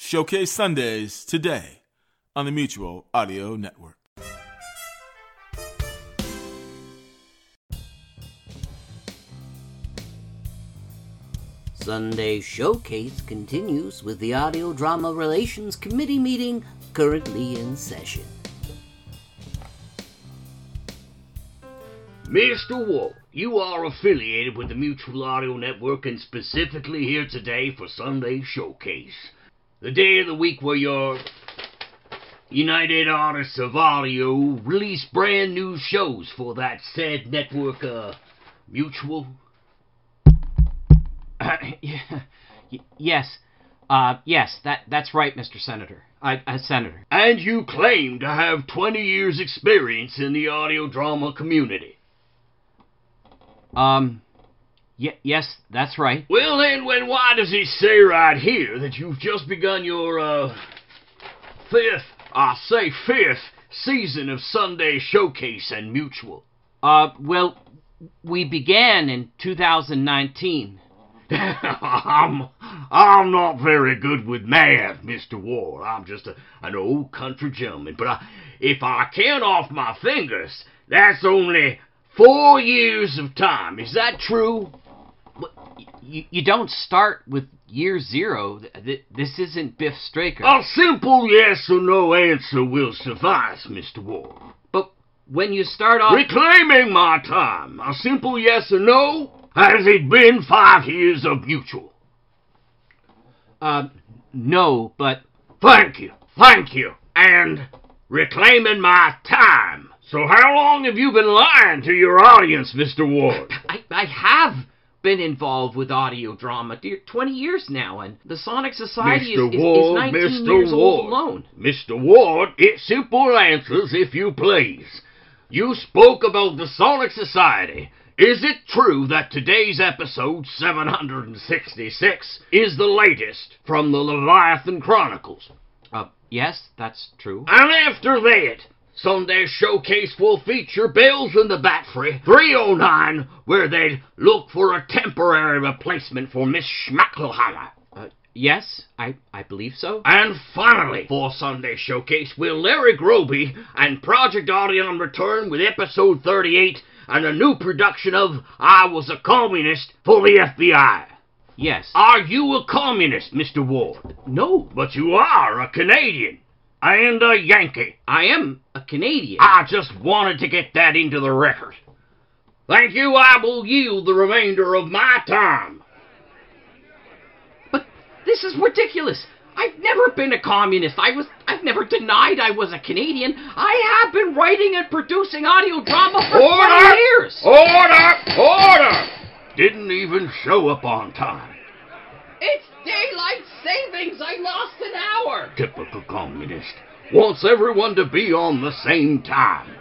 Showcase Sundays today on the Mutual Audio Network. Sunday Showcase continues with the Audio Drama Relations Committee meeting currently in session. Mr. Ward, you are affiliated with the Mutual Audio Network and specifically here today for Sunday Showcase. The day of the week where your United Artists of Audio release brand new shows for that said network, uh, Mutual. yeah, y- yes, uh, yes, that that's right, Mr. Senator. I, uh, Senator. And you claim to have 20 years' experience in the audio drama community. Um, y- yes, that's right. Well, then, when why does it say right here that you've just begun your, uh, fifth, I say fifth, season of Sunday Showcase and Mutual? Uh, well, we began in 2019. I'm, I'm not very good with math, Mr. Ward. I'm just a, an old country gentleman. But I, if I count off my fingers, that's only four years of time. Is that true? You, you don't start with year zero. Th- th- This isn't Biff Straker. A simple yes or no answer will suffice, Mr. Ward. But when you start off, Reclaiming my time. A simple yes or no. Has it been five years of mutual? uh, no, but Thank you. Thank you. And reclaiming my time. So how long have you been lying to your audience, Mr. Ward? I, I have been involved with audio drama, dear, 20 years now, and the Sonic Society is, Mr. is, is Ward, 19 Mr. years old Ward. alone. Mr. Ward, it's simple answers if you please. You spoke about the Sonic Society. Is it true that today's episode 766 is the latest from the Leviathan Chronicles? Uh, yes, that's true. And after that, Sunday's showcase will feature Bells in the Batfry 309, where they'd look for a temporary replacement for Miss Schmackelhammer. Uh, yes, I, I believe so. And finally, for Sunday Showcase, will Larry Groby and Project Audion return with episode 38 and a new production of I Was a Communist for the FBI. Yes. Are you a communist, Mr. Ward? no, But you are a Canadian and a Yankee. I am a Canadian. I just wanted to get that into the record. Thank you. I will yield the remainder of my time. But this is ridiculous. I've never been a communist. I was I've never denied I was a Canadian. I have been writing and producing audio drama for 20 years. Order! Order! Didn't even show up on time. It's daylight savings. I lost an hour. Typical communist. Wants everyone to be on the same time.